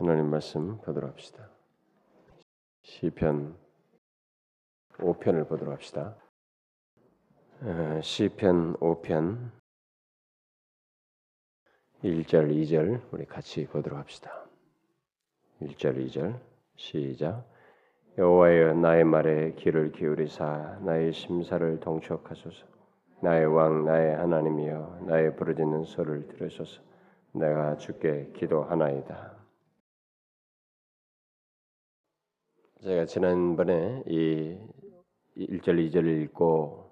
하나님 말씀 보도록 합시다. 시편 5편을 보도록 합시다. 시편 5편 1절 2절 우리 같이 보도록 합시다. 1절 2절 시작 여호와여 나의 말에 귀를 기울이사 나의 심사를 동촉하소서 나의 왕 나의 하나님이여 나의 부르짖는 소를 들으소서 내가 주께 기도하나이다. 제가 지난번에 이 1절 2절을 읽고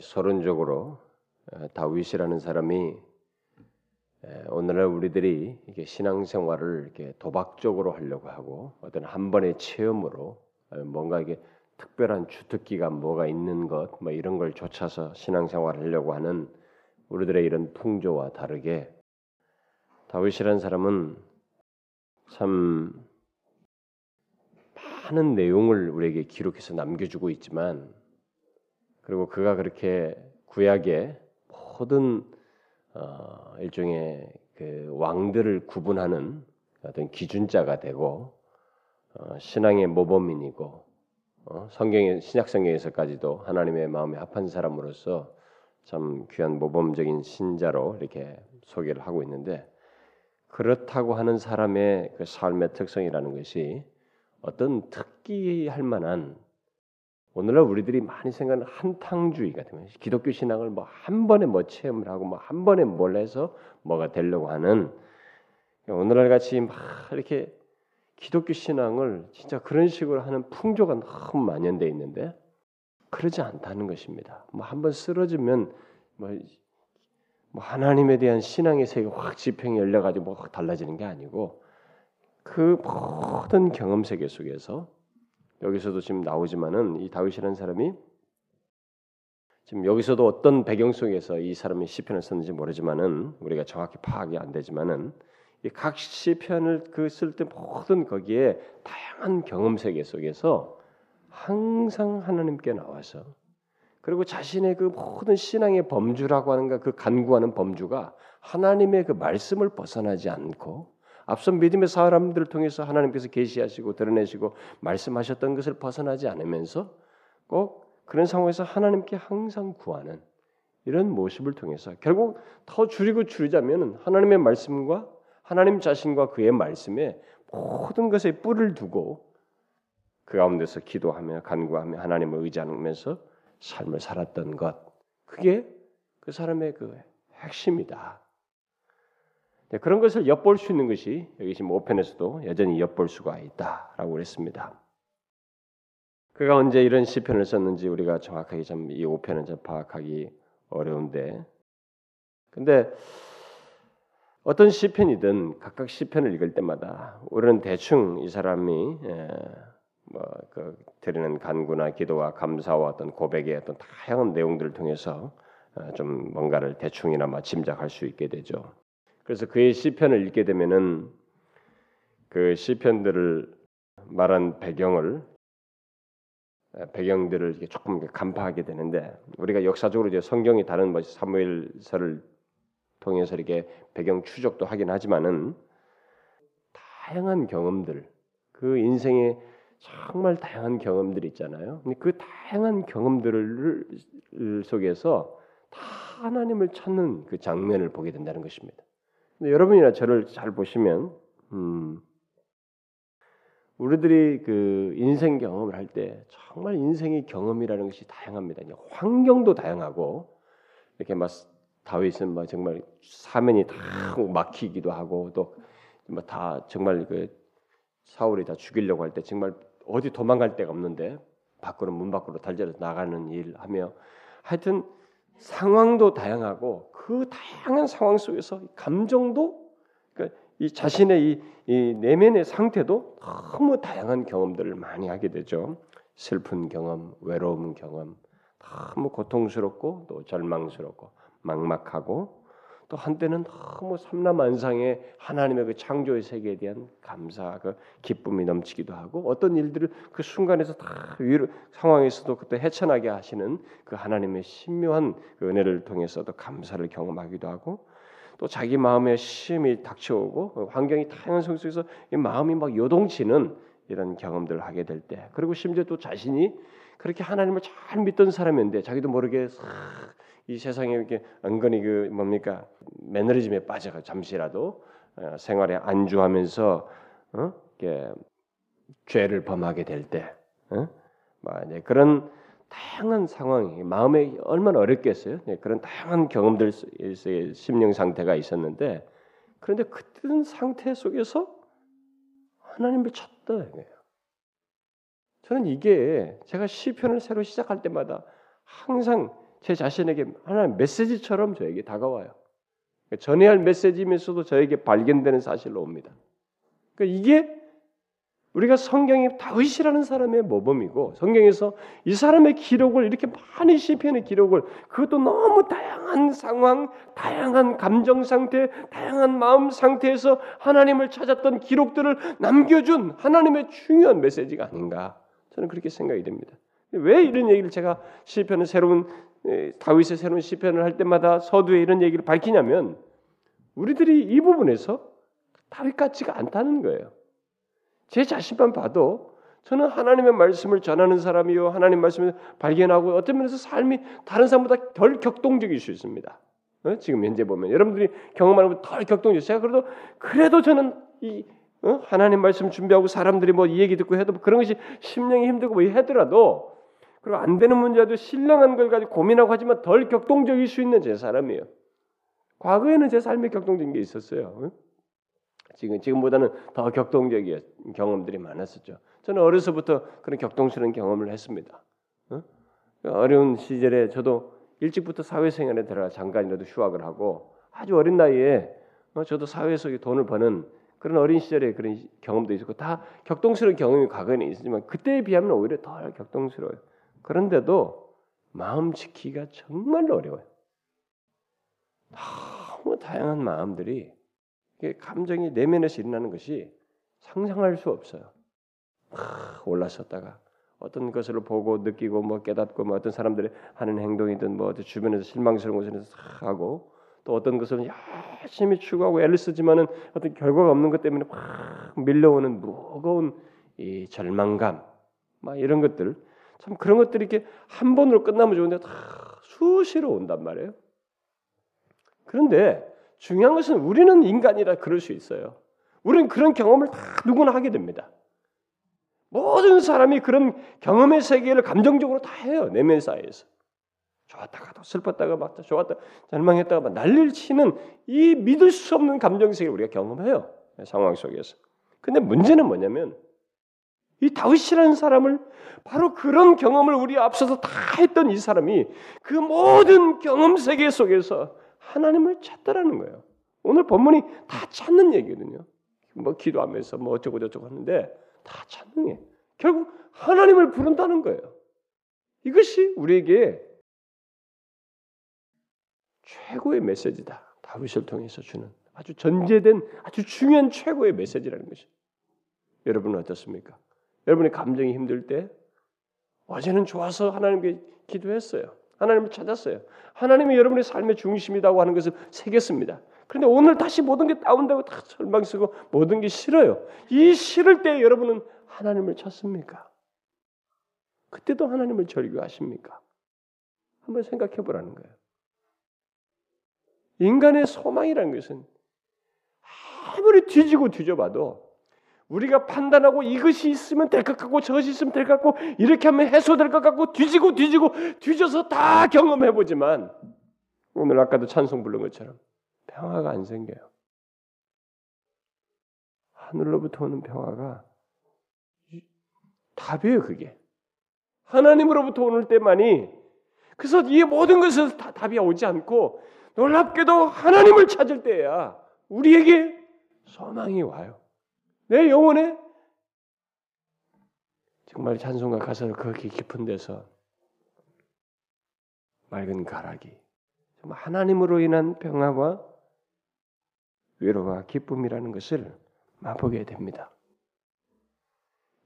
서론적으로 어, 다윗이라는 사람이 오늘날 우리들이 신앙생활을 이렇게 도박적으로 하려고 하고 어떤 한 번의 체험으로 어, 뭔가 이게 특별한 주특기가 뭐가 있는 것, 뭐 이런 걸 좇아서 신앙생활을 하려고 하는 우리들의 이런 풍조와 다르게 다윗이라는 사람은 참 많은 내용을 우리에게 기록해서 남겨주고 있지만 그리고 그가 그렇게 구약의 모든 어, 일종의 그 왕들을 구분하는 어떤 기준자가 되고 어, 신앙의 모범인이고 어, 성경의 신약 성경에서까지도 하나님의 마음에 합한 사람으로서 참 귀한 모범적인 신자로 이렇게 소개를 하고 있는데 그렇다고 하는 사람의 그 삶의 특성이라는 것이 어떤 특기할 만한 오늘날 우리들이 많이 생각하는 한탕주의 같은 거 기독교 신앙을 뭐 한 번에 뭐 체험을 하고 뭐 한 번에 뭘 해서 뭐가 되려고 하는 오늘날 같이 막 이렇게 기독교 신앙을 진짜 그런 식으로 하는 풍조가 너무 만연돼 있는데 그러지 않다는 것입니다. 뭐 한번 쓰러지면 뭐, 뭐 하나님에 대한 신앙의 세계가 확 지평이 열려가지고 뭐 달라지는 게 아니고 그 모든 경험 세계 속에서 여기서도 지금 나오지만은 이 다윗이라는 사람이 지금 여기서도 어떤 배경 속에서 이 사람이 시편을 썼는지 모르지만은 우리가 정확히 파악이 안 되지만은 이각 시편을 그 쓸 때 모든 거기에 다양한 경험 세계 속에서 항상 하나님께 나와서 그리고 자신의 그 모든 신앙의 범주라고 하는가 그 간구하는 범주가 하나님의 그 말씀을 벗어나지 않고 앞선 믿음의 사람들을 통해서 하나님께서 계시하시고 드러내시고 말씀하셨던 것을 벗어나지 않으면서 꼭 그런 상황에서 하나님께 항상 구하는 이런 모습을 통해서 결국 더 줄이고 줄이자면 하나님의 말씀과 하나님 자신과 그의 말씀에 모든 것에 뿔을 두고 그 가운데서 기도하며 간구하며 하나님을 의지하면서 삶을 살았던 것 그게 그 사람의 그 핵심이다. 네, 그런 것을 엿볼 수 있는 것이 여기 지금 5편에서도 여전히 엿볼 수가 있다라고 그랬습니다. 그가 언제 이런 시편을 썼는지 우리가 정확하게 참 이 5편은 좀 파악하기 어려운데 근데 어떤 시편이든 각각 시편을 읽을 때마다 우리는 대충 이 사람이 예, 뭐그 드리는 간구나 기도와 감사와 어떤 고백의 어떤 다양한 내용들을 통해서 어, 좀 뭔가를 대충이나마 짐작할 수 있게 되죠. 그래서 그의 시편을 읽게 되면은 그 시편들을 말한 배경을 배경들을 이렇게 조금 간파하게 되는데 우리가 역사적으로 이제 성경이 다른 뭐 사무엘서를 통해서 이렇게 배경 추적도 하긴 하지만은 다양한 경험들 그 인생의 정말 다양한 경험들이 있잖아요. 근데 그 다양한 경험들을 속에서 다 하나님을 찾는 그 장면을 보게 된다는 것입니다. 여러분이나 저를 잘 보시면 음, 우리들이 그 인생 경험을 할 때 정말 인생의 경험이라는 것이 다양합니다. 환경도 다양하고 이렇게 막 다윗은 막 정말 사면이 다 막히기도 하고 또뭐다 정말 그 사울이 다 죽이려고 할 때 정말 어디 도망갈 데가 없는데 밖으로 문 밖으로 달려서 나가는 일 하며 하여튼 상황도 다양하고 그 다양한 상황 속에서 감정도 그러니까 이 자신의 이, 이, 내면의 상태도 너무 다양한 경험들을 많이 하게 되죠. 슬픈 경험, 외로움 경험, 너무 고통스럽고 또 절망스럽고 막막하고 또 한때는 너무 삼라만상의 하나님의 그 창조의 세계에 대한 감사, 그 기쁨이 넘치기도 하고 어떤 일들을 그 순간에서 다 위로 상황에서도 그때 헤쳐나게 하시는 그 하나님의 신묘한 그 은혜를 통해서도 감사를 경험하기도 하고 또 자기 마음에 시험이 닥쳐오고 환경이 다양한 속에서 이 마음이 막 요동치는 이런 경험들을 하게 될 때, 그리고 심지어 또 자신이 그렇게 하나님을 잘 믿던 사람인데 자기도 모르게 이 세상에 이렇게 은근히 그 뭡니까 매너리즘에 빠져가 잠시라도 어, 생활에 안주하면서 어? 이렇게 죄를 범하게 될 때, 어? 뭐 그런 다양한 상황이 마음에 얼마나 어렵겠어요. 네, 그런 다양한 경험들 의 심령 상태가 있었는데 그런데 그런 상태 속에서 하나님을 찾다 이거예요. 저는 이게 제가 시편을 새로 시작할 때마다 항상 제 자신에게 하나님 메시지처럼 저에게 다가와요. 전해야 할 메시지면서도 저에게 발견되는 사실로 옵니다. 그러니까 이게 우리가 성경에 다윗이라는 사람의 모범이고 성경에서 이 사람의 기록을 이렇게 많이 시편의 기록을 그것도 너무 다양한 상황, 다양한 감정 상태, 다양한 마음 상태에서 하나님을 찾았던 기록들을 남겨준 하나님의 중요한 메시지가 아닌가 저는 그렇게 생각이 됩니다. 왜 이런 얘기를 제가 시편을 새로운 다윗의 새로운 시편을 할 때마다 서두에 이런 얘기를 밝히냐면 우리들이 이 부분에서 다윗 같지가 않다는 거예요. 제 자신만 봐도 저는 하나님의 말씀을 전하는 사람이요 하나님 말씀을 발견하고 어떤 면에서 삶이 다른 사람보다 덜 격동적일 수 있습니다. 어? 지금 현재 보면 여러분들이 경험하는 것보다 덜 격동적. 제가 그래도 그래도 저는 이 어? 하나님 말씀 준비하고 사람들이 뭐 이 얘기 듣고 해도 그런 것이 심령이 힘들고 뭐 하더라도 그리고 안 되는 문제도 신령한 걸 가지고 고민하고 하지만 덜 격동적일 수 있는 제 사람이에요. 과거에는 제 삶에 격동적인 게 있었어요. 어? 지금 지금보다는 더 격동적인 경험들이 많았었죠. 저는 어려서부터 그런 격동스러운 경험을 했습니다. 어? 어려운 시절에 저도 일찍부터 사회생활에 들어가 잠깐이라도 휴학을 하고 아주 어린 나이에 어, 저도 사회에서 돈을 버는 그런 어린 시절에 그런 경험도 있었고 다 격동스러운 경험이 과거에는 있었지만 그때에 비하면 오히려 더 격동스러워요. 그런데도 마음 지키기가 정말 어려워요. 너무 다양한 마음들이 감정이 내면에서 일어나는 것이 상상할 수 없어요. 막 올라섰다가 어떤 것을 보고 느끼고 뭐 깨닫고 뭐 어떤 사람들이 하는 행동이든 뭐 주변에서 실망스러운 것을 하고 또 어떤 것을 열심히 추구하고 애를 쓰지만은 어떤 결과가 없는 것 때문에 막 밀려오는 무거운 이 절망감 막 이런 것들 참 그런 것들이 이렇게 한 번으로 끝나면 좋은데 다 수시로 온단 말이에요. 그런데 중요한 것은 우리는 인간이라 그럴 수 있어요. 우리는 그런 경험을 다 누구나 하게 됩니다. 모든 사람이 그런 경험의 세계를 감정적으로 다 해요. 내면 사이에서. 좋았다가도 슬펐다가 막 좋았다 절망했다가 막 난리를 치는 이 믿을 수 없는 감정 세계를 우리가 경험해요. 상황 속에서. 근데 문제는 뭐냐면 이 다윗이라는 사람을 바로 그런 경험을 우리 앞서서 다 했던 이 사람이 그 모든 경험 세계 속에서 하나님을 찾더라는 거예요. 오늘 본문이 다 찾는 얘기거든요. 뭐 기도하면서 뭐 어쩌고 저쩌고 하는데 다 찾는 게 결국 하나님을 부른다는 거예요. 이것이 우리에게 최고의 메시지다. 다윗을 통해서 주는 아주 전제된 아주 중요한 최고의 메시지라는 것이. 여러분은 어떻습니까? 여러분의 감정이 힘들 때 어제는 좋아서 하나님께 기도했어요. 하나님을 찾았어요. 하나님이 여러분의 삶의 중심이라고 하는 것을 새겼습니다. 그런데 오늘 다시 모든 게 다운되고 다 절망스고 모든 게 싫어요. 이 싫을 때 여러분은 하나님을 찾습니까? 그때도 하나님을 절규하십니까? 한번 생각해 보라는 거예요. 인간의 소망이라는 것은 아무리 뒤지고 뒤져봐도 우리가 판단하고 이것이 있으면 될 것 같고 저것이 있으면 될 것 같고 이렇게 하면 해소될 것 같고 뒤지고 뒤지고 뒤져서 다 경험해 보지만 오늘 아까도 찬송 부른 것처럼 평화가 안 생겨요. 하늘로부터 오는 평화가 답이에요, 그게. 하나님으로부터 오는 때만이 그래서 이 모든 다 답이 오지 않고 놀랍게도 하나님을 찾을 때야 우리에게 소망이 와요. 내 영혼에 정말 찬송가 가사를 그렇게 깊은 데서 맑은 가락이 정말 하나님으로 인한 평화와 위로와 기쁨이라는 것을 맛보게 됩니다.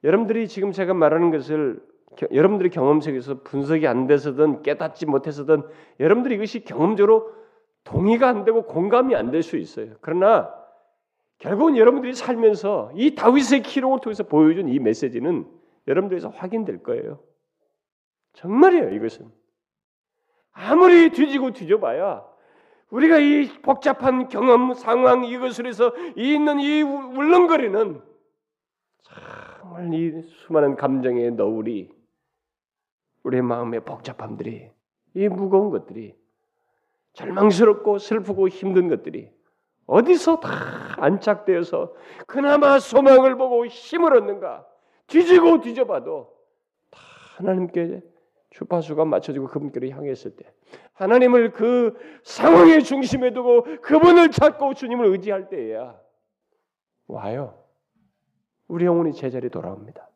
여러분들이 지금 제가 말하는 것을 여러분들의 경험 속에서 분석이 안 돼서든 깨닫지 못해서든 여러분들이 이것이 경험적으로 동의가 안 되고 공감이 안 될 수 있어요. 그러나 결국은 여러분들이 살면서 이 다윗의 기록을 통해서 보여준 이 메시지는 여러분들에서 확인될 거예요. 정말이에요, 이것은. 아무리 뒤지고 뒤져봐야 우리가 이 복잡한 경험, 상황 이것을 해서 있는 이 울렁거리는 정말 이 수많은 감정의 너울이 우리의 마음의 복잡함들이 이 무거운 것들이 절망스럽고 슬프고 힘든 것들이 어디서 다 안착되어서 그나마 소망을 보고 힘을 얻는가 뒤지고 뒤져봐도 다 하나님께 주파수가 맞춰지고 그분께로 향했을 때 하나님을 그 상황의 중심에 두고 그분을 찾고 주님을 의지할 때에야 와요. 우리 영혼이 제자리 돌아옵니다.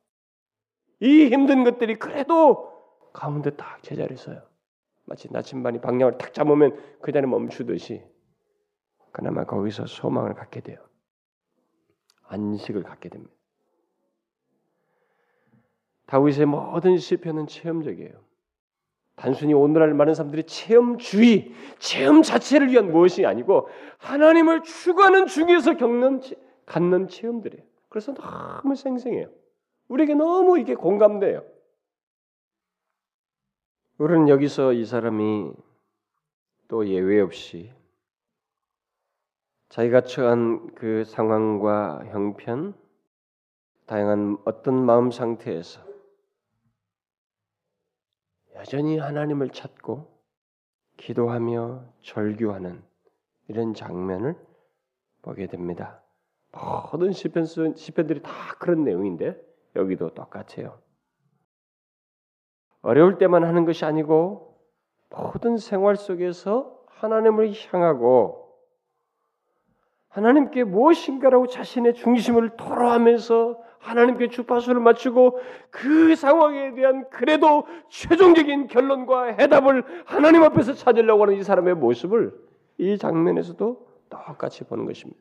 이 힘든 것들이 그래도 가운데 딱 제자리에 서요. 마치 나침반이 방향을 탁 잡으면 그 자리에 멈추듯이 그나마 거기서 소망을 갖게 돼요. 안식을 갖게 됩니다. 다윗의 모든 시편은 체험적이에요. 단순히 오늘날 많은 사람들이 체험주의, 체험 자체를 위한 무엇이 아니고 하나님을 추구하는 중에서 겪는 갖는 체험들이에요. 그래서 너무 생생해요. 우리에게 너무 이게 공감돼요. 우리는 여기서 이 사람이 또 예외 없이 자기가 처한 그 상황과 형편, 다양한 어떤 마음 상태에서 여전히 하나님을 찾고 기도하며 절규하는 이런 장면을 보게 됩니다. 모든 시편 시편들이 다 그런 내용인데 여기도 똑같아요. 어려울 때만 하는 것이 아니고 모든 생활 속에서 하나님을 향하고 하나님께 무엇인가라고 자신의 중심을 토로하면서 하나님께 주파수를 맞추고 그 상황에 대한 그래도 최종적인 결론과 해답을 하나님 앞에서 찾으려고 하는 이 사람의 모습을 이 장면에서도 똑같이 보는 것입니다.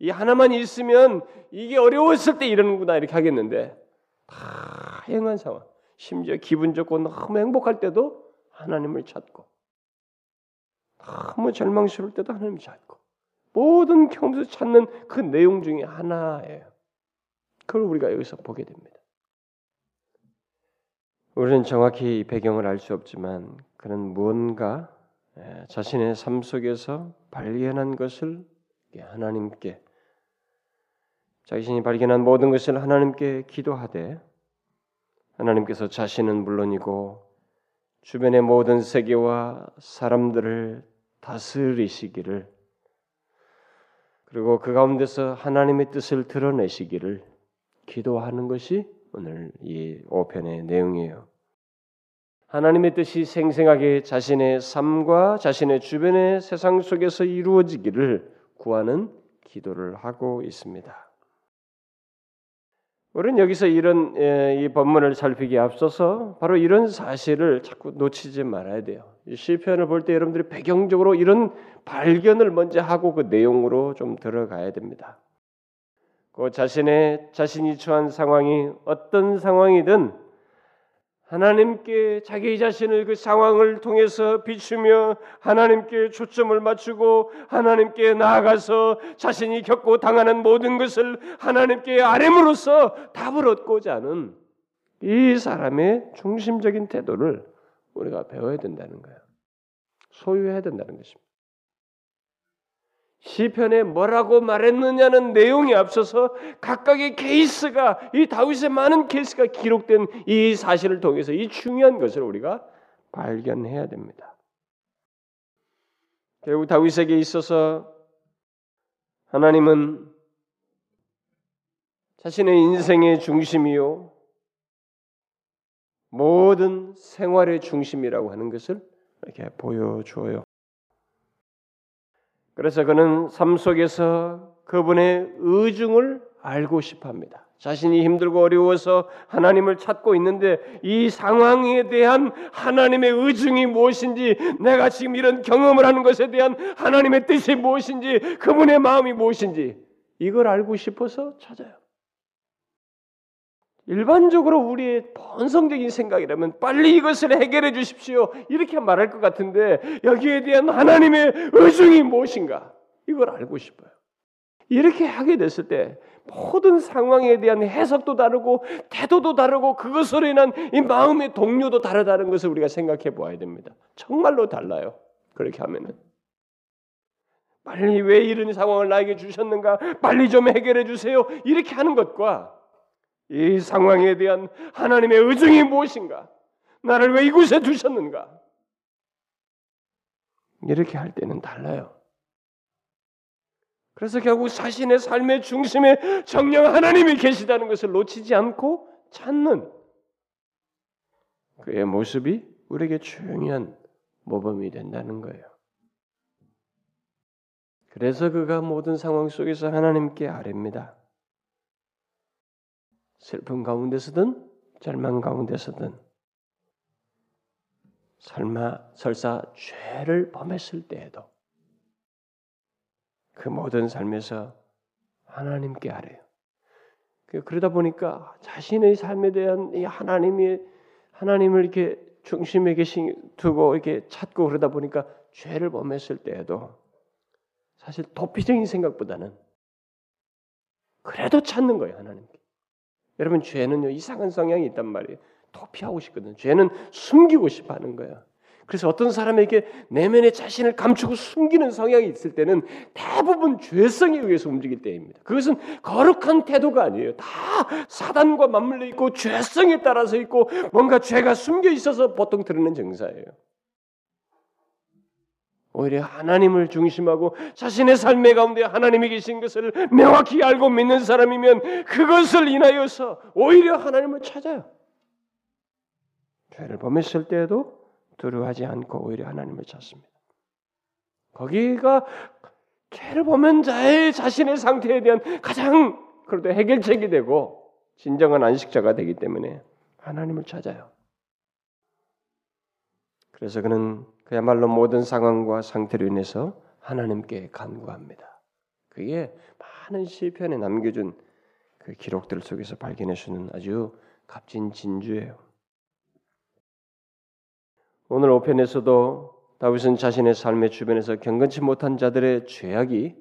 이 하나만 있으면 이게 어려웠을 때 이러는구나 이렇게 하겠는데 다양한 상황, 심지어 기분 좋고 너무 행복할 때도 하나님을 찾고 너무 절망스러울 때도 하나님을 찾고 모든 경험에서 찾는 그 내용 중에 하나예요. 그걸 우리가 여기서 보게 됩니다. 우리는 정확히 배경을 알 수 없지만 그는 무언가 예, 자신의 삶 속에서 발견한 것을 하나님께 자신이 발견한 모든 것을 하나님께 기도하되 하나님께서 자신은 물론이고 주변의 모든 세계와 사람들을 다스리시기를 그리고 그 가운데서 하나님의 뜻을 드러내시기를 기도하는 것이 오늘 이 5편의 내용이에요. 하나님의 뜻이 생생하게 자신의 삶과 자신의 주변의 세상 속에서 이루어지기를 구하는 기도를 하고 있습니다. 우리는 여기서 이런 이 본문을 살피기 앞서서 바로 이런 사실을 자꾸 놓치지 말아야 돼요. 시편을 볼 때 여러분들이 배경적으로 이런 발견을 먼저 하고 그 내용으로 좀 들어가야 됩니다. 그 자신의 자신이 처한 상황이 어떤 상황이든 하나님께 자기 자신을 그 상황을 통해서 비추며 하나님께 초점을 맞추고 하나님께 나아가서 자신이 겪고 당하는 모든 것을 하나님께 아뢰므로써 답을 얻고자 하는 이 사람의 중심적인 태도를 우리가 배워야 된다는 거예요. 소유해야 된다는 것입니다. 시편에 뭐라고 말했느냐는 내용이 앞서서 각각의 케이스가 이 다윗의 많은 케이스가 기록된 이 사실을 통해서 이 중요한 것을 우리가 발견해야 됩니다. 결국 다윗에게 있어서 하나님은 자신의 인생의 중심이요 모든 생활의 중심이라고 하는 것을 이렇게 보여줘요. 그래서 그는 삶 속에서 그분의 의중을 알고 싶어 합니다. 자신이 힘들고 어려워서 하나님을 찾고 있는데 이 상황에 대한 하나님의 의중이 무엇인지 내가 지금 이런 경험을 하는 것에 대한 하나님의 뜻이 무엇인지 그분의 마음이 무엇인지 이걸 알고 싶어서 찾아요. 일반적으로 우리의 본성적인 생각이라면 빨리 이것을 해결해 주십시오. 이렇게 말할 것 같은데 여기에 대한 하나님의 의중이 무엇인가? 이걸 알고 싶어요. 이렇게 하게 됐을 때 모든 상황에 대한 해석도 다르고 태도도 다르고 그것으로 인한 이 마음의 동료도 다르다는 것을 우리가 생각해 보아야 됩니다. 정말로 달라요. 그렇게 하면은 빨리 왜 이런 상황을 나에게 주셨는가? 빨리 좀 해결해 주세요. 이렇게 하는 것과 이 상황에 대한 하나님의 의중이 무엇인가? 나를 왜 이곳에 두셨는가? 이렇게 할 때는 달라요. 그래서 결국 자신의 삶의 중심에 정령 하나님이 계시다는 것을 놓치지 않고 찾는 그의 모습이 우리에게 중요한 모범이 된다는 거예요. 그래서 그가 모든 상황 속에서 하나님께 아뢰입니다. 슬픔 가운데서든 절망 가운데서든 설마 설사 죄를 범했을 때에도 그 모든 삶에서 하나님께 아래요. 그, 그러다 보니까 자신의 삶에 대한 이 하나님이 하나님을 이렇게 중심에 계신 두고 이렇게 찾고 그러다 보니까 죄를 범했을 때에도 사실 도피적인 생각보다는 그래도 찾는 거예요 하나님께. 여러분 죄는요 이상한 성향이 있단 말이에요. 도피하고 싶거든. 죄는 숨기고 싶어 하는 거야. 그래서 어떤 사람에게 내면의 자신을 감추고 숨기는 성향이 있을 때는 대부분 죄성에 의해서 움직일 때입니다. 그것은 거룩한 태도가 아니에요. 다 사단과 맞물려 있고 죄성에 따라서 있고 뭔가 죄가 숨겨 있어서 보통 드러낸 증사예요. 오히려 하나님을 중심하고 자신의 삶의 가운데 하나님이 계신 것을 명확히 알고 믿는 사람이면 그것을 인하여서 오히려 하나님을 찾아요. 죄를 범했을 때에도 두려워하지 않고 오히려 하나님을 찾습니다. 거기가 죄를 범한 자의 자신의 상태에 대한 가장 그래도 해결책이 되고 진정한 안식자가 되기 때문에 하나님을 찾아요. 그래서 그는 그야말로 모든 상황과 상태로 인해서 하나님께 간구합니다. 그게 많은 시편에 남겨준 그 기록들 속에서 발견해 주는 아주 값진 진주예요. 오늘 5편에서도 다윗은 자신의 삶의 주변에서 경건치 못한 자들의 죄악이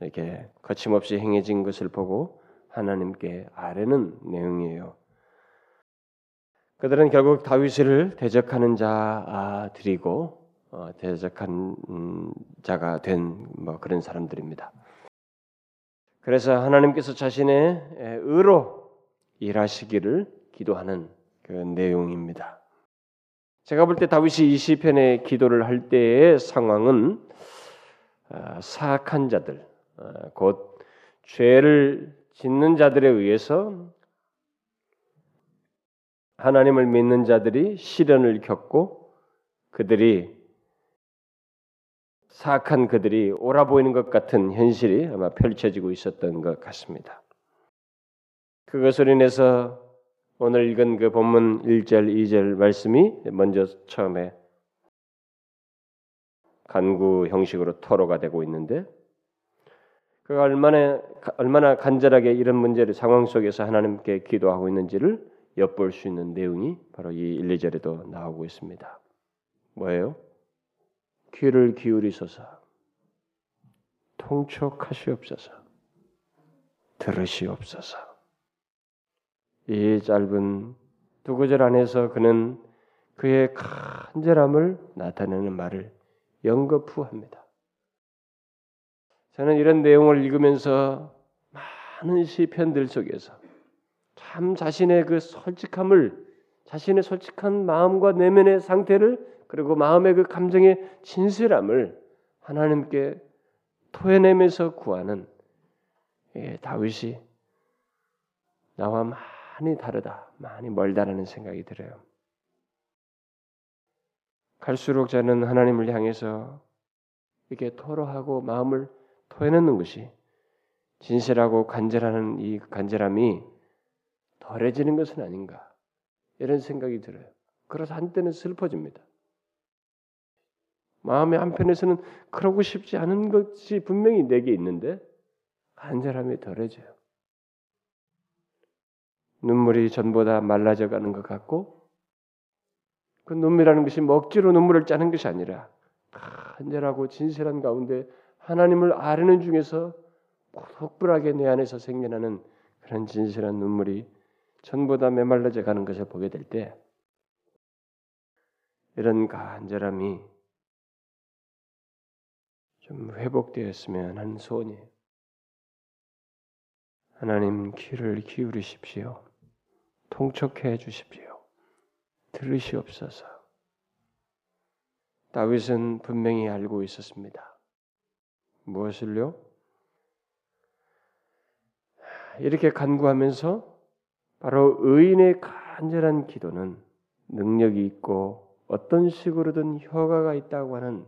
이렇게 거침없이 행해진 것을 보고 하나님께 아뢰는 내용이에요. 그들은 결국 다윗을 대적하는 자들이고 어, 대적한 음, 자가 된 뭐 그런 사람들입니다. 그래서 하나님께서 자신의 의로 일하시기를 기도하는 그 내용입니다. 제가 볼 때 다윗이 이 시편의 기도를 할 때의 상황은 아, 사악한 자들, 아, 곧 죄를 짓는 자들에 의해서 하나님을 믿는 자들이 시련을 겪고 그들이 사악한 그들이 옳아 보이는 것 같은 현실이 아마 펼쳐지고 있었던 것 같습니다. 그것으로 인해서 오늘 읽은 그 본문 1절, 2절 말씀이 먼저 처음에 간구 형식으로 토로가 되고 있는데 그가 얼마나 얼마나 간절하게 이런 문제를 상황 속에서 하나님께 기도하고 있는지를 엿볼 수 있는 내용이 바로 이 1, 2절에도 나오고 있습니다. 뭐예요? 귀를 기울이소서 통촉하시옵소서 들으시옵소서 이 짧은 두 구절 안에서 그는 그의 간절함을 나타내는 말을 연거푸 합니다. 저는 이런 내용을 읽으면서 많은 시편들 속에서 참 자신의 그 솔직함을 자신의 솔직한 마음과 내면의 상태를 그리고 마음의 그 감정의 진실함을 하나님께 토해내면서 구하는 예, 다윗이 나와 많이 다르다, 많이 멀다라는 생각이 들어요. 갈수록 저는 하나님을 향해서 이렇게 토로하고 마음을 토해내는 것이 진실하고 간절하는 이 간절함이 덜해지는 것은 아닌가 이런 생각이 들어요. 그래서 한때는 슬퍼집니다. 마음의 한편에서는 그러고 싶지 않은 것이 분명히 내게 있는데 간절함이 덜해져요. 눈물이 전보다 말라져 가는 것 같고 그 눈물이라는 것이 뭐 억지로 눈물을 짜는 것이 아니라 간절하고 진실한 가운데 하나님을 아뢰는 중에서 혹불하게 내 안에서 생겨나는 그런 진실한 눈물이 전보다 메말라져 가는 것을 보게 될 때 이런 간절함이 좀 회복되었으면 하는 소원이에요. 하나님 귀를 기울이십시오. 통촉해 주십시오. 들으시옵소서. 다윗은 분명히 알고 있었습니다. 무엇을요? 이렇게 간구하면서 바로 의인의 간절한 기도는 능력이 있고 어떤 식으로든 효과가 있다고 하는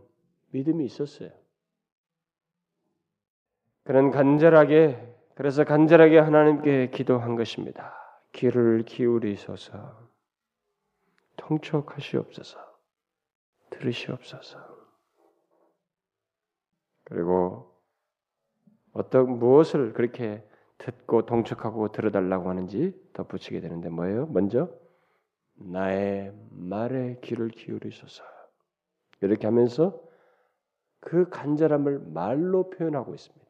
믿음이 있었어요. 그런 간절하게 그래서 간절하게 하나님께 기도한 것입니다. 귀를 기울이소서 통촉하시옵소서 들으시옵소서 그리고 어떤 무엇을 그렇게 듣고 동척하고 들어달라고 하는지 덧붙이게 되는데 뭐예요? 먼저 나의 말에 귀를 기울이소서. 이렇게 하면서 그 간절함을 말로 표현하고 있습니다.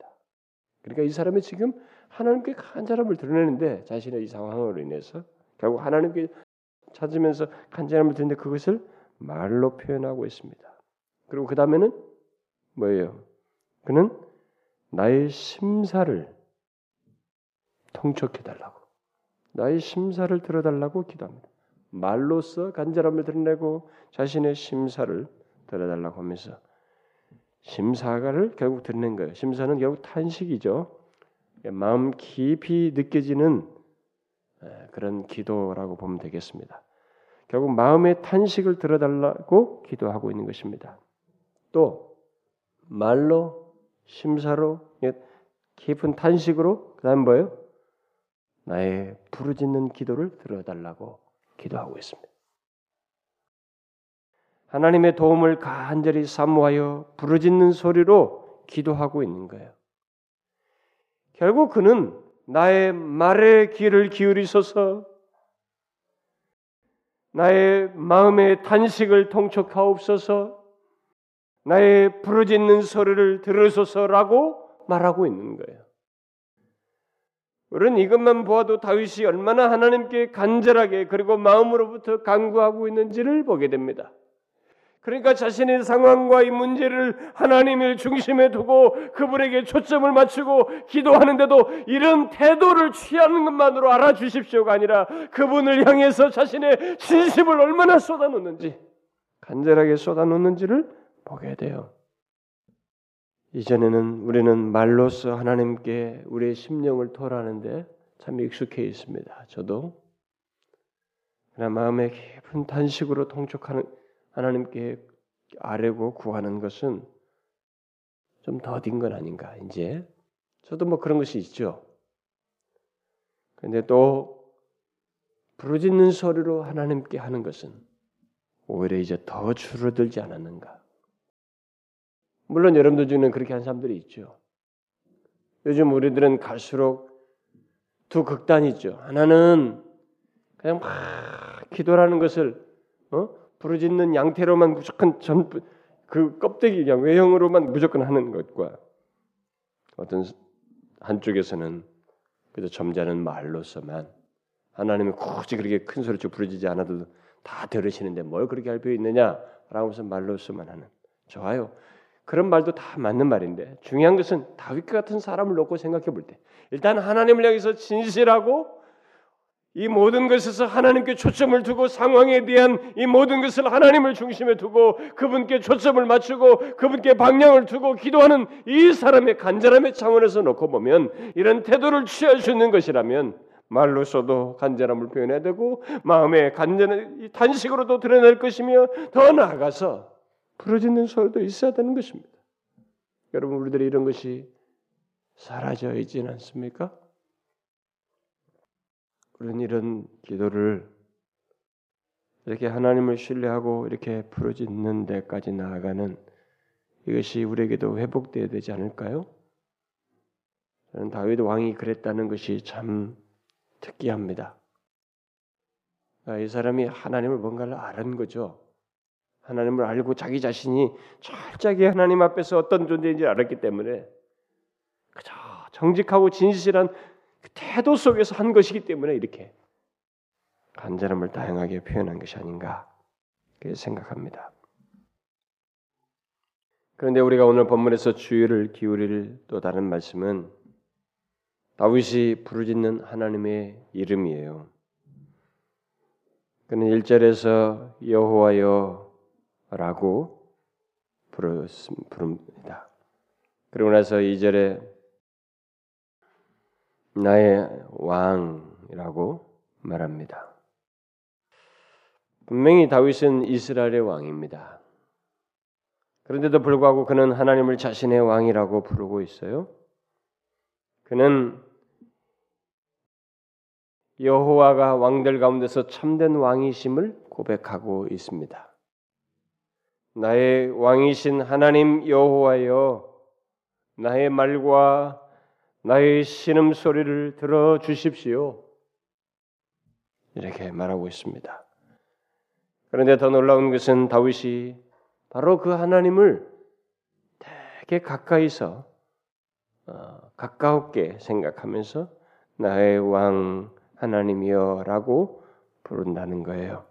그러니까 이 사람이 지금 하나님께 간절함을 드러내는데 자신의 이 상황으로 인해서 결국 하나님께 찾으면서 간절함을 드는데 그것을 말로 표현하고 있습니다. 그리고 그 다음에는 뭐예요? 그는 나의 심사를 통촉해 달라고 나의 심사를 들어달라고 기도합니다. 말로써 간절함을 드러내고 자신의 심사를 들어달라고 하면서 심사가를 결국 드러낸 거예요. 심사는 결국 탄식이죠. 마음 깊이 느껴지는 그런 기도라고 보면 되겠습니다. 결국 마음의 탄식을 들어달라고 기도하고 있는 것입니다. 또 말로 심사로 깊은 탄식으로 그다음 뭐예요? 나의 부르짖는 기도를 들어달라고 기도하고 있습니다. 하나님의 도움을 간절히 사모하여 부르짖는 소리로 기도하고 있는 거예요. 결국 그는 나의 말에 귀를 기울이소서 나의 마음의 탄식을 통촉하옵소서 나의 부르짖는 소리를 들으소서라고 말하고 있는 거예요. 우리는 이것만 보아도 다윗이 얼마나 하나님께 간절하게 그리고 마음으로부터 간구하고 있는지를 보게 됩니다. 그러니까 자신의 상황과 이 문제를 하나님을 중심에 두고 그분에게 초점을 맞추고 기도하는데도 이런 태도를 취하는 것만으로 알아주십시오가 아니라 그분을 향해서 자신의 진심을 얼마나 쏟아놓는지 간절하게 쏟아놓는지를 보게 돼요. 이전에는 우리는 말로써 하나님께 우리의 심령을 토라하는데 참 익숙해 있습니다. 저도 그러나 마음의 깊은 단식으로 통촉하는 하나님께 아뢰고 구하는 것은 좀 더딘 건 아닌가 이제 저도 뭐 그런 것이 있죠. 근데 또 부르짖는 소리로 하나님께 하는 것은 오히려 이제 더 줄어들지 않았는가? 물론 여러분들 중에는 그렇게 한 사람들이 있죠. 요즘 우리들은 갈수록 두 극단이 있죠. 하나는 그냥 막 기도라는 것을 어? 부르짖는 양태로만 무조건 전부 그 껍데기 그냥 외형으로만 무조건 하는 것과 어떤 한쪽에서는 그저 점잖은 말로서만 하나님이 굳이 그렇게 큰 소리로 부르짖지 않아도 다 들으시는데 뭘 그렇게 할 필요 있느냐라고 해서 말로서만 하는 좋아요. 그런 말도 다 맞는 말인데 중요한 것은 다윗 같은 사람을 놓고 생각해 볼 때 일단 하나님을 향해서 진실하고 이 모든 것에서 하나님께 초점을 두고 상황에 대한 이 모든 것을 하나님을 중심에 두고 그분께 초점을 맞추고 그분께 방향을 두고 기도하는 이 사람의 간절함의 차원에서 놓고 보면 이런 태도를 취할 수 있는 것이라면 말로서도 간절함을 표현해야 되고 마음의 간절한 단식으로도 드러낼 것이며 더 나아가서 부러지는 소리도 있어야 되는 것입니다. 여러분 우리들이 이런 것이 사라져 있지는 않습니까? 우리는 이런 기도를 이렇게 하나님을 신뢰하고 이렇게 부르짖는 데까지 나아가는 이것이 우리에게도 회복되어야 되지 않을까요? 저는 다윗 왕이 그랬다는 것이 참 특이합니다. 아, 이 사람이 하나님을 뭔가를 아는 거죠. 하나님을 알고 자기 자신이 철저하게 하나님 앞에서 어떤 존재인지 알았기 때문에 그저 정직하고 진실한 그 태도 속에서 한 것이기 때문에 이렇게 간절함을 다양하게 표현한 것이 아닌가 생각합니다. 그런데 우리가 오늘 본문에서 주의를 기울일 또 다른 말씀은 다윗이 부르짖는 하나님의 이름이에요. 그는 1절에서 여호와여 라고 부릅니다. 그리고 나서 2절에 나의 왕이라고 말합니다. 분명히 다윗은 이스라엘의 왕입니다. 그런데도 불구하고 그는 하나님을 자신의 왕이라고 부르고 있어요. 그는 여호와가 왕들 가운데서 참된 왕이심을 고백하고 있습니다. 나의 왕이신 하나님 여호와여 나의 말과 나의 신음 소리를 들어 주십시오. 이렇게 말하고 있습니다. 그런데 더 놀라운 것은 다윗이 바로 그 하나님을 되게 가까이서 어, 가까웠게 생각하면서 나의 왕 하나님이여라고 부른다는 거예요.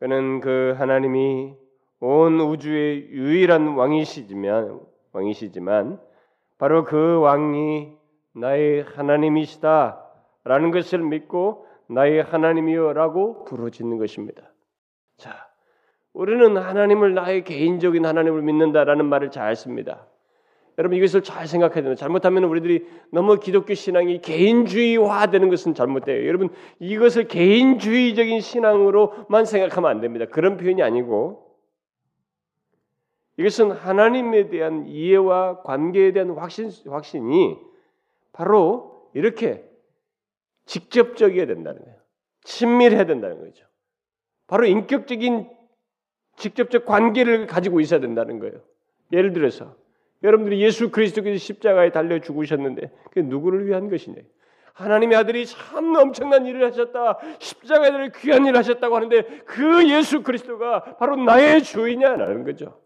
그는 그 하나님이 온 우주의 유일한 왕이시지만 왕이시지만 바로 그 왕이 나의 하나님이시다라는 것을 믿고 나의 하나님이여라고 부르짖는 것입니다. 자, 우리는 하나님을 나의 개인적인 하나님을 믿는다라는 말을 잘 씁니다. 여러분 이것을 잘 생각해야 됩니다. 잘못하면 우리들이 너무 기독교 신앙이 개인주의화되는 것은 잘못돼요. 여러분 이것을 개인주의적인 신앙으로만 생각하면 안 됩니다. 그런 표현이 아니고 이것은 하나님에 대한 이해와 관계에 대한 확신 확신이 바로 이렇게 직접적이어야 된다는 거예요. 친밀해야 된다는 거죠. 바로 인격적인 직접적 관계를 가지고 있어야 된다는 거예요. 예를 들어서 여러분들이 예수 그리스도께서 십자가에 달려 죽으셨는데 그 누구를 위한 것이냐? 하나님의 아들이 참 엄청난 일을 하셨다. 십자가에 달려 귀한 일을 하셨다고 하는데 그 예수 그리스도가 바로 나의 주이냐라는 거죠.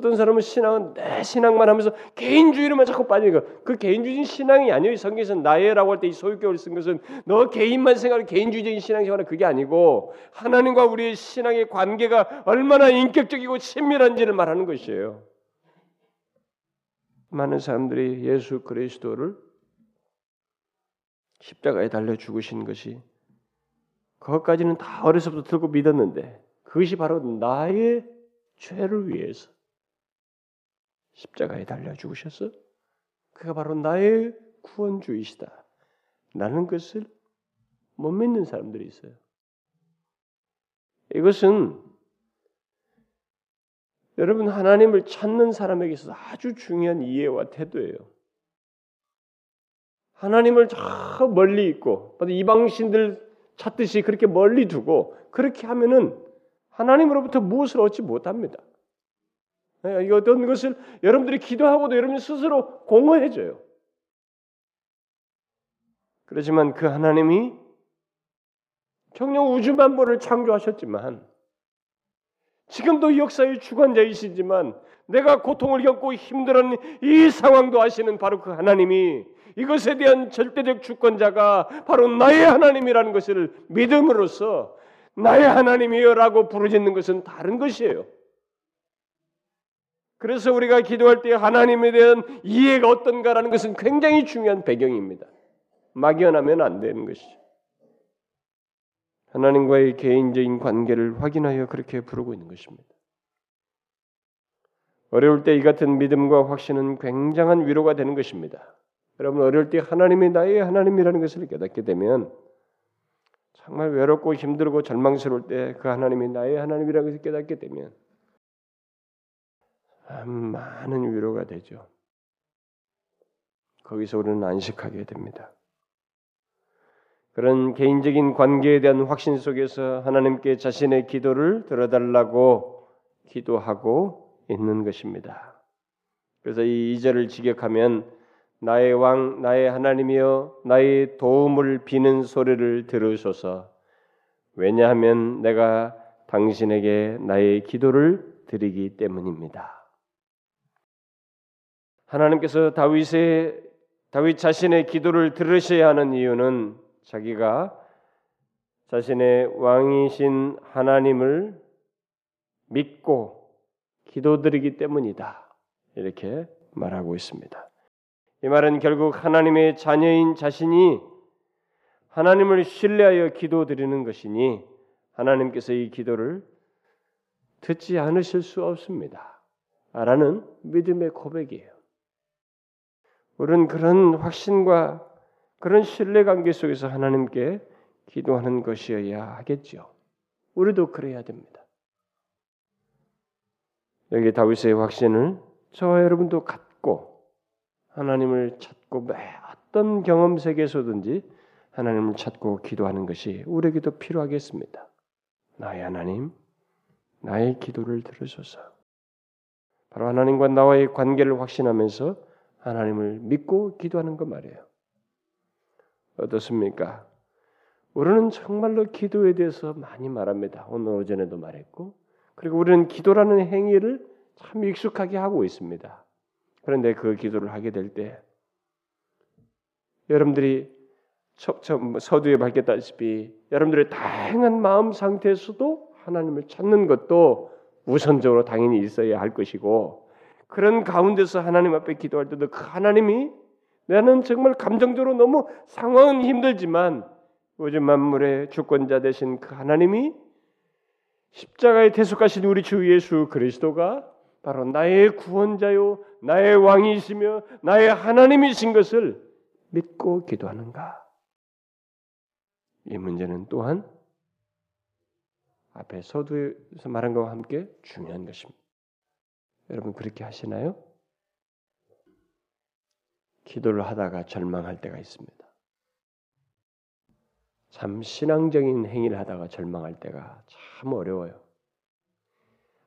어떤 사람은 신앙은 내 신앙만 하면서 개인주의로만 자꾸 빠지니까 그 개인주의 신앙이 아니에요. 성경에서 나의라고 할 때 이 소유격을 쓴 것은 너 개인만 생각하는 개인주의적인 신앙 생활은 그게 아니고 하나님과 우리의 신앙의 관계가 얼마나 인격적이고 친밀한지를 말하는 것이에요. 많은 사람들이 예수 그리스도를 십자가에 달려 죽으신 것이 그것까지는 다 어려서부터 들고 믿었는데 그것이 바로 나의 죄를 위해서 십자가에 달려 죽으셔서 그가 바로 나의 구원주이시다. 라는 것을 못 믿는 사람들이 있어요. 이것은 여러분 하나님을 찾는 사람에게 서 아주 중요한 이해와 태도예요. 하나님을 저 멀리 있고 이방신들 찾듯이 그렇게 멀리 두고 그렇게 하면은 하나님으로부터 무엇을 얻지 못합니다. 네, 어떤 것을 여러분들이 기도하고도 여러분 스스로 공허해져요. 그렇지만 그 하나님이 정녕 우주 만물을 창조하셨지만 지금도 역사의 주관자이시지만 내가 고통을 겪고 힘들어하는 이 상황도 아시는 바로 그 하나님이 이것에 대한 절대적 주권자가 바로 나의 하나님이라는 것을 믿음으로써 나의 하나님이여라고 부르짖는 것은 다른 것이에요. 그래서 우리가 기도할 때 하나님에 대한 이해가 어떤가라는 것은 굉장히 중요한 배경입니다. 막연하면 안 되는 것이죠. 하나님과의 개인적인 관계를 확인하여 그렇게 부르고 있는 것입니다. 어려울 때 이 같은 믿음과 확신은 굉장한 위로가 되는 것입니다. 여러분 어려울 때 하나님이 나의 하나님이라는 것을 깨닫게 되면 정말 외롭고 힘들고 절망스러울 때 그 하나님이 나의 하나님이라는 것을 깨닫게 되면 많은 위로가 되죠. 거기서 우리는 안식하게 됩니다. 그런 개인적인 관계에 대한 확신 속에서 하나님께 자신의 기도를 들어달라고 기도하고 있는 것입니다. 그래서 이 2절을 직역하면 나의 왕 나의 하나님이여 나의 도움을 비는 소리를 들으소서 왜냐하면 내가 당신에게 나의 기도를 드리기 때문입니다. 하나님께서 다윗의 다윗 자신의 기도를 들으셔야 하는 이유는 자기가 자신의 왕이신 하나님을 믿고 기도드리기 때문이다. 이렇게 말하고 있습니다. 이 말은 결국 하나님의 자녀인 자신이 하나님을 신뢰하여 기도드리는 것이니 하나님께서 이 기도를 듣지 않으실 수 없습니다. 라는 믿음의 고백이에요. 우리는 그런 확신과 그런 신뢰 관계 속에서 하나님께 기도하는 것이어야 하겠죠. 우리도 그래야 됩니다. 여기 다윗의 확신을 저와 여러분도 갖고 하나님을 찾고 매 어떤 경험 세계에서든지 하나님을 찾고 기도하는 것이 우리에게도 필요하겠습니다. 나의 하나님, 나의 기도를 들으소서. 바로 하나님과 나와의 관계를 확신하면서 하나님을 믿고 기도하는 것 말이에요. 어떻습니까? 우리는 정말로 기도에 대해서 많이 말합니다. 오늘 오전에도 말했고, 그리고 우리는 기도라는 행위를 참 익숙하게 하고 있습니다. 그런데 그 기도를 하게 될 때, 여러분들이 서두에 밝혔다시피 여러분들의 다양한 마음 상태에서도 하나님을 찾는 것도 우선적으로 당연히 있어야 할 것이고 그런 가운데서 하나님 앞에 기도할 때도 그 하나님이 나는 정말 감정적으로 너무 상황은 힘들지만 우주 만물의 주권자 되신 그 하나님이 십자가에 대속하신 우리 주 예수 그리스도가 바로 나의 구원자요 나의 왕이시며 나의 하나님이신 것을 믿고 기도하는가? 이 문제는 또한 앞에 서두에서 말한 것과 함께 중요한 것입니다. 여러분 그렇게 하시나요? 기도를 하다가 절망할 때가 있습니다. 참 신앙적인 행위를 하다가 절망할 때가 참 어려워요.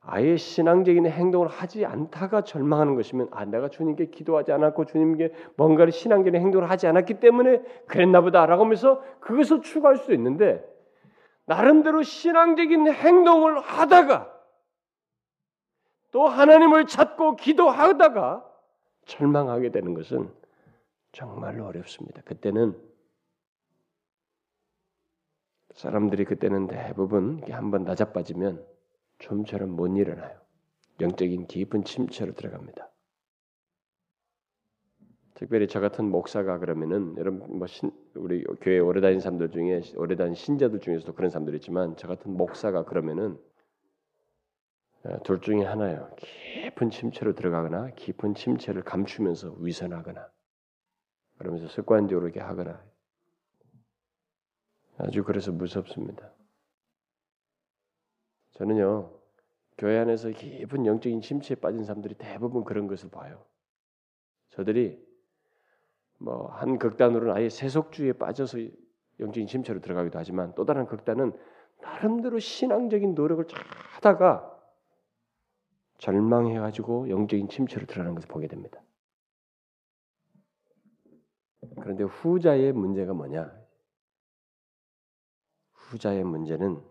아예 신앙적인 행동을 하지 않다가 절망하는 것이면 아 내가 주님께 기도하지 않았고 주님께 뭔가를 신앙적인 행동을 하지 않았기 때문에 그랬나 보다라고 하면서 그것을 추구할 수도 있는데 나름대로 신앙적인 행동을 하다가 또 하나님을 찾고 기도하다가 절망하게 되는 것은 정말로 어렵습니다. 그때는 사람들이 그때는 대부분 한번 낮아빠지면 좀처럼 못 일어나요. 영적인 깊은 침체로 들어갑니다. 특별히 저 같은 목사가 그러면은 여러분 뭐 신, 우리 교회 오래 다닌 사람들 중에 오래 다닌 신자들 중에서도 그런 사람들 있지만 저 같은 목사가 그러면은 어, 둘 중에 하나요. 깊은 침체로 들어가거나 깊은 침체를 감추면서 위선하거나 그러면서 습관적으로 이렇게 하거나 아주 그래서 무섭습니다. 저는요 교회 안에서 깊은 영적인 침체에 빠진 사람들이 대부분 그런 것을 봐요. 저들이 뭐 한 극단으로는 아예 세속주의에 빠져서 영적인 침체로 들어가기도 하지만 또 다른 극단은 나름대로 신앙적인 노력을 하다가 절망해 가지고 영적인 침체로 들어가는 것을 보게 됩니다. 그런데 후자의 문제가 뭐냐? 후자의 문제는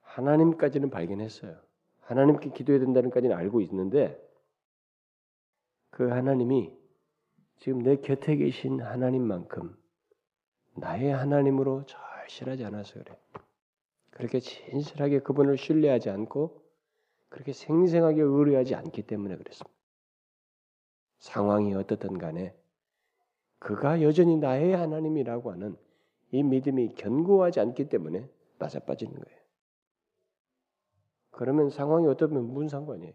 하나님까지는 발견했어요. 하나님께 기도해야 된다는 까지는 알고 있는데 그 하나님이 지금 내 곁에 계신 하나님만큼 나의 하나님으로 절실하지 않아서 그래. 그렇게 진실하게 그분을 신뢰하지 않고 그렇게 생생하게 의뢰하지 않기 때문에 그랬습니다. 상황이 어떻든 간에 그가 여전히 나의 하나님이라고 하는 이 믿음이 견고하지 않기 때문에 낮아빠지는 거예요. 그러면 상황이 어떠면 무슨 상관이에요?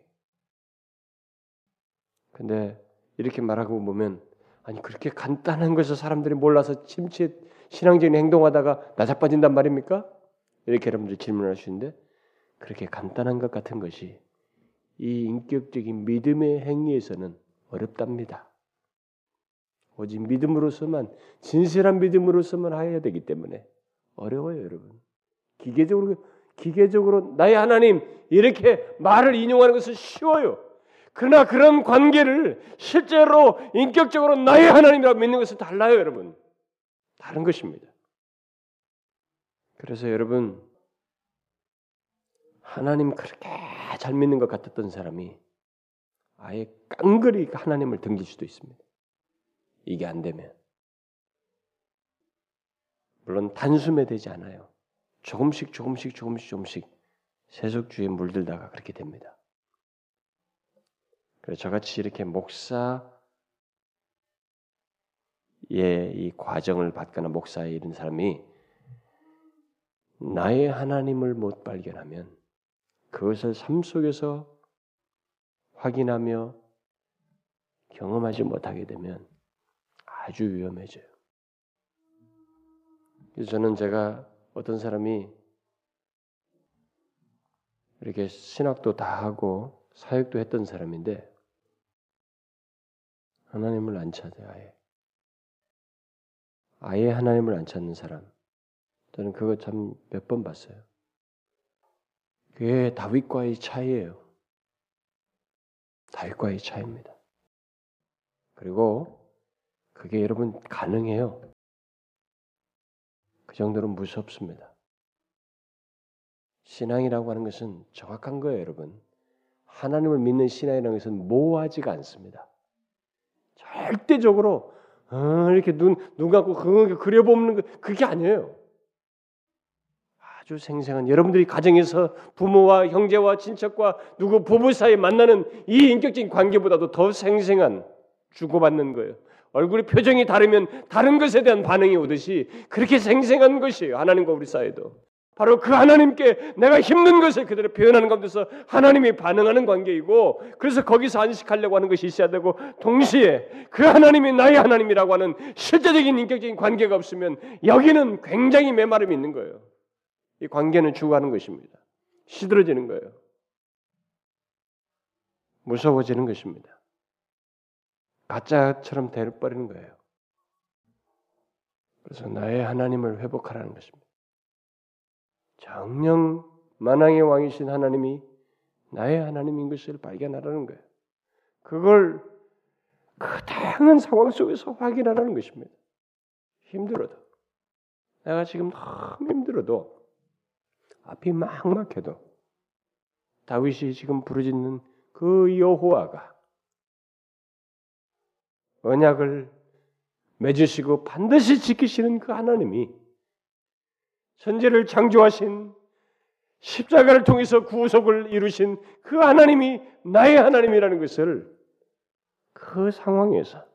근데 이렇게 말하고 보면 아니 그렇게 간단한 것을 사람들이 몰라서 침체 신앙적인 행동하다가 낮아빠진단 말입니까? 이렇게 여러분들 있는데 그렇게 간단한 것 같은 것이 이 인격적인 믿음의 행위에서는 어렵답니다. 오직 믿음으로서만 진실한 믿음으로서만 해야 되기 때문에 어려워요, 여러분. 기계적으로 기계적으로 나의 하나님 이렇게 말을 인용하는 것은 쉬워요. 그러나 그런 관계를 실제로 인격적으로 나의 하나님이라고 믿는 것은 달라요, 여러분. 다른 것입니다. 그래서 여러분 하나님 그렇게 잘 믿는 것 같았던 사람이 아예 깡그리 하나님을 등질 수도 있습니다. 이게 안 되면 물론 단숨에 되지 않아요. 조금씩 조금씩 조금씩 조금씩 세속주의에 물들다가 그렇게 됩니다. 그래서 저같이 이렇게 목사의 이 과정을 받거나 목사에 이른 사람이 나의 하나님을 못 발견하면 그것을 삶 속에서 확인하며 경험하지 못하게 되면 아주 위험해져요. 그래서 저는 제가 어떤 사람이 이렇게 신학도 다 하고 사역도 했던 사람인데 하나님을 안 찾아요. 아예. 아예 하나님을 안 찾는 사람. 저는 그거 참 몇 번 봤어요. 그게 다윗과의 차이예요. 다윗과의 차이입니다. 그리고 그게 여러분 가능해요. 그 정도로 무섭습니다. 신앙이라고 하는 것은 정확한 거예요, 여러분. 하나님을 믿는 신앙이라는 것은 모호하지가 않습니다. 절대적으로 어, 이렇게 눈, 눈 감고 그거 그려보는 거 그게 아니에요. 아주 생생한 여러분들이 가정에서 부모와 형제와 친척과 누구 부부 사이에 만나는 이 인격적인 관계보다도 더 생생한 주고받는 거예요. 얼굴의 표정이 다르면 다른 것에 대한 반응이 오듯이 그렇게 생생한 것이에요. 하나님과 우리 사이도. 바로 그 하나님께 내가 힘든 것을 그대로 표현하는 가운데서 하나님이 반응하는 관계이고 그래서 거기서 안식하려고 하는 것이 있어야 되고 동시에 그 하나님이 나의 하나님이라고 하는 실제적인 인격적인 관계가 없으면 여기는 굉장히 메마름이 있는 거예요. 이 관계는 죽어가는 것입니다. 시들어지는 거예요. 무서워지는 것입니다. 가짜처럼 되버리는 거예요. 그래서 나의 하나님을 회복하라는 것입니다. 정령 만왕의 왕이신 하나님이 나의 하나님인 것을 발견하라는 거예요. 그걸 그 다양한 상황 속에서 확인하라는 것입니다. 힘들어도 내가 지금 너무 힘들어도 앞이 막 막혀도 다윗이 지금 부르짖는 그 여호와가 언약을 맺으시고 반드시 지키시는 그 하나님이 천지를 창조하신 십자가를 통해서 구속을 이루신 그 하나님이 나의 하나님이라는 것을 그 상황에서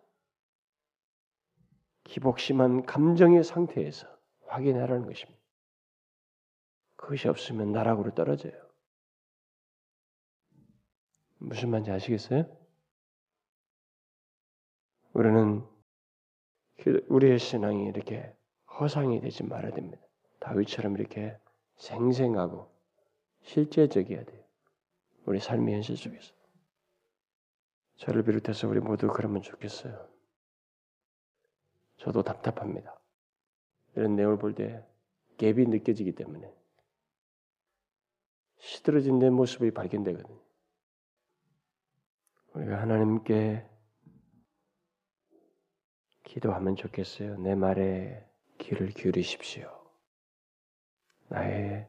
기복심한 감정의 상태에서 확인하라는 것입니다. 그것이 없으면 나락으로 떨어져요. 무슨 말인지 아시겠어요? 우리는 우리의 신앙이 이렇게 허상이 되지 말아야 됩니다. 다윗처럼 이렇게 생생하고 실제적이어야 돼요. 우리 삶의 현실 속에서. 저를 비롯해서 우리 모두 그러면 좋겠어요. 저도 답답합니다. 이런 내용을 볼 때 갭이 느껴지기 때문에 시들어진 내 모습이 발견되거든요. 우리가 하나님께 기도하면 좋겠어요. 내 말에 귀를 기울이십시오. 나의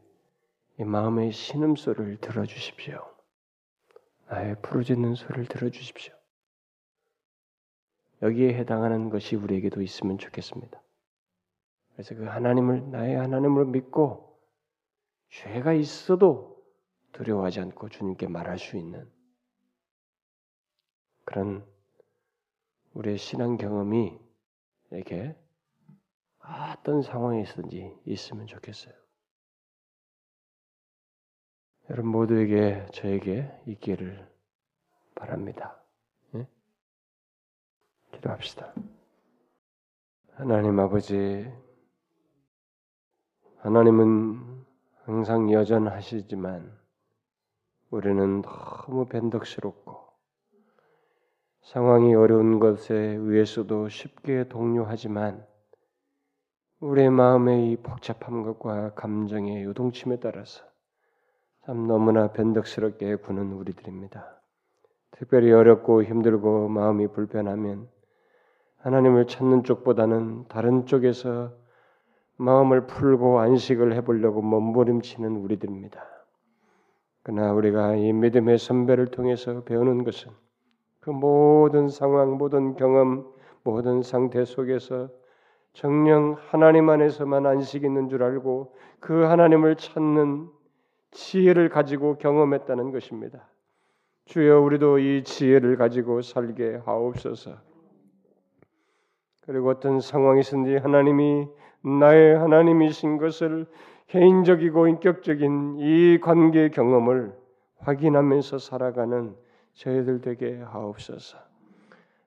이 마음의 신음소리를 들어주십시오. 나의 부르짖는 소리를 들어주십시오. 여기에 해당하는 것이 우리에게도 있으면 좋겠습니다. 그래서 그 하나님을 나의 하나님으로 믿고 죄가 있어도 두려워하지 않고 주님께 말할 수 있는 그런 우리의 신앙 경험이 이렇게 어떤 상황에 있든지 있으면 좋겠어요. 여러분 모두에게 저에게 있기를 바랍니다. 예? 기도합시다. 하나님 아버지, 하나님은 항상 여전하시지만 우리는 너무 변덕스럽고 상황이 어려운 것에 의해서도 쉽게 동요하지만 우리의 마음의 이 복잡한 것과 감정의 요동침에 따라서 참 너무나 변덕스럽게 구는 우리들입니다. 특별히 어렵고 힘들고 마음이 불편하면 하나님을 찾는 쪽보다는 다른 쪽에서 마음을 풀고 안식을 해보려고 몸부림치는 우리들입니다. 그러나 우리가 이 믿음의 선배를 통해서 배우는 것은 그 모든 상황, 모든 경험, 모든 상태 속에서 정령 하나님 안에서만 안식이 있는 줄 알고 그 하나님을 찾는 지혜를 가지고 경험했다는 것입니다. 주여 우리도 이 지혜를 가지고 살게 하옵소서. 그리고 어떤 상황이든지 하나님이 나의 하나님이신 것을 개인적이고 인격적인 이 관계 경험을 확인하면서 살아가는 저희들 되게 하옵소서.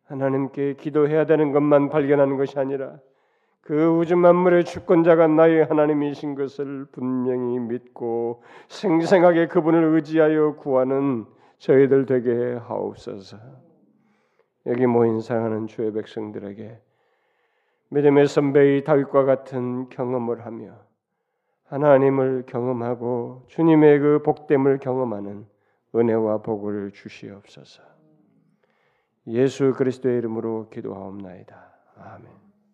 하나님께 기도해야 되는 것만 발견하는 것이 아니라 그 우주 만물의 주권자가 나의 하나님이신 것을 분명히 믿고 생생하게 그분을 의지하여 구하는 저희들 되게 하옵소서. 여기 모인 사랑하는 주의 백성들에게 믿음의 선배의 다윗과 같은 경험을 하며 하나님을 경험하고 주님의 그 복됨을 경험하는 은혜와 복을 주시옵소서. 예수 그리스도의 이름으로 기도하옵나이다. 아멘.